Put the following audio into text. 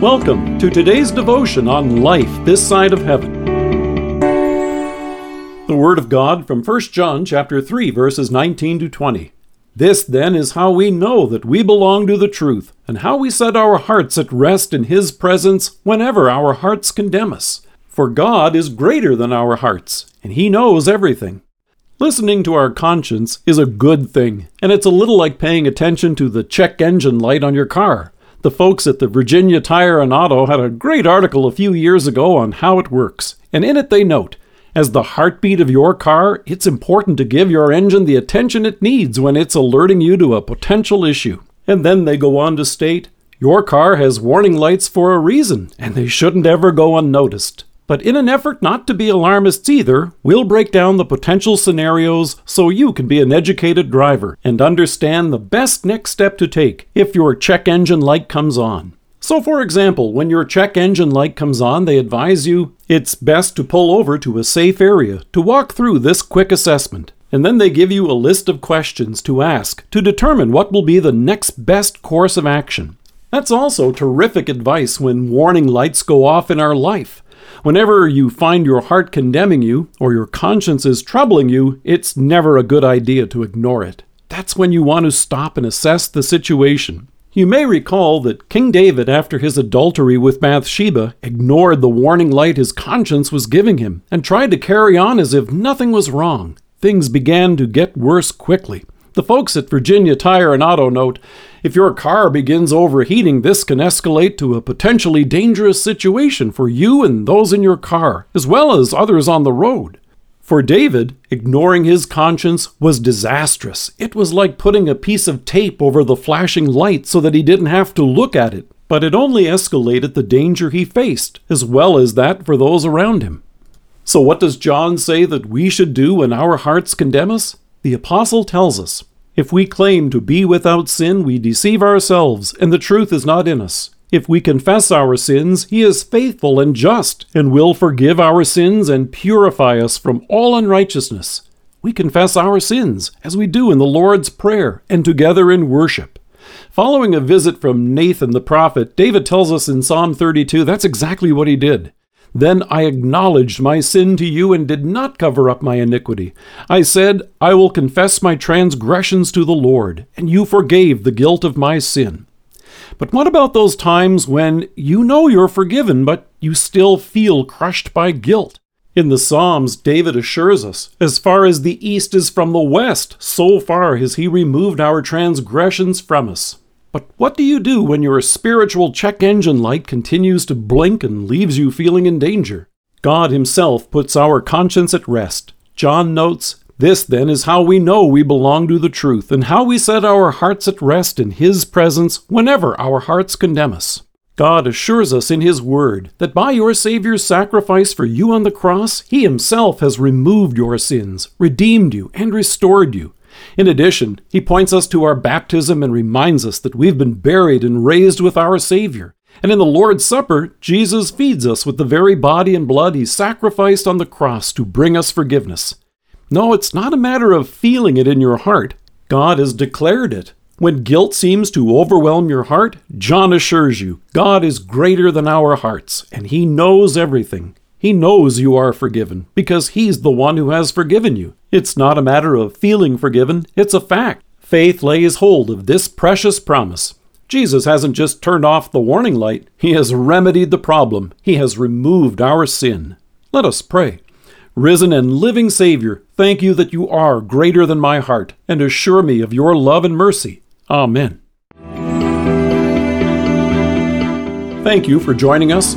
Welcome to today's devotion on life this side of heaven. The word of God from 1 John chapter 3 verses 19 to 20. This then is how we know that we belong to the truth and how we set our hearts at rest in his presence whenever our hearts condemn us. For God is greater than our hearts, and he knows everything. Listening to our conscience is a good thing, and it's a little like paying attention to the check engine light on your car. The folks at the Virginia Tire and Auto had a great article a few years ago on how it works, and in it they note as the heartbeat of your car, it's important to give your engine the attention it needs when it's alerting you to a potential issue. And then they go on to state your car has warning lights for a reason, and they shouldn't ever go unnoticed. But in an effort not to be alarmists either, we'll break down the potential scenarios so you can be an educated driver and understand the best next step to take if your check engine light comes on. So, for example, when your check engine light comes on, they advise you it's best to pull over to a safe area to walk through this quick assessment. And then they give you a list of questions to ask to determine what will be the next best course of action. That's also terrific advice when warning lights go off in our life. Whenever you find your heart condemning you or your conscience is troubling you, it's never a good idea to ignore it. That's when you want to stop and assess the situation. You may recall that King David, after his adultery with Bathsheba, ignored the warning light his conscience was giving him and tried to carry on as if nothing was wrong. Things began to get worse quickly. The folks at Virginia Tire and Auto note if your car begins overheating, this can escalate to a potentially dangerous situation for you and those in your car, as well as others on the road. For David, ignoring his conscience was disastrous. It was like putting a piece of tape over the flashing light so that he didn't have to look at it. But it only escalated the danger he faced, as well as that for those around him. So, what does John say that we should do when our hearts condemn us? The Apostle tells us if we claim to be without sin, we deceive ourselves, and the truth is not in us. If we confess our sins, he is faithful and just, and will forgive our sins and purify us from all unrighteousness. We confess our sins, as we do in the Lord's Prayer and together in worship. Following a visit from Nathan the prophet, David tells us in Psalm 32 that's exactly what he did. Then I acknowledged my sin to you and did not cover up my iniquity. I said, I will confess my transgressions to the Lord, and you forgave the guilt of my sin. But what about those times when you know you're forgiven, but you still feel crushed by guilt? In the Psalms, David assures us, As far as the east is from the west, so far has he removed our transgressions from us. But what do you do when your spiritual check engine light continues to blink and leaves you feeling in danger? God Himself puts our conscience at rest. John notes, This then is how we know we belong to the truth, and how we set our hearts at rest in His presence whenever our hearts condemn us. God assures us in His Word that by your Savior's sacrifice for you on the cross, He Himself has removed your sins, redeemed you, and restored you. In addition, he points us to our baptism and reminds us that we've been buried and raised with our Savior. And in the Lord's Supper, Jesus feeds us with the very body and blood he sacrificed on the cross to bring us forgiveness. No, it's not a matter of feeling it in your heart. God has declared it. When guilt seems to overwhelm your heart, John assures you God is greater than our hearts, and He knows everything. He knows you are forgiven because He's the one who has forgiven you. It's not a matter of feeling forgiven, it's a fact. Faith lays hold of this precious promise. Jesus hasn't just turned off the warning light, He has remedied the problem. He has removed our sin. Let us pray. Risen and living Savior, thank you that you are greater than my heart, and assure me of your love and mercy. Amen. Thank you for joining us.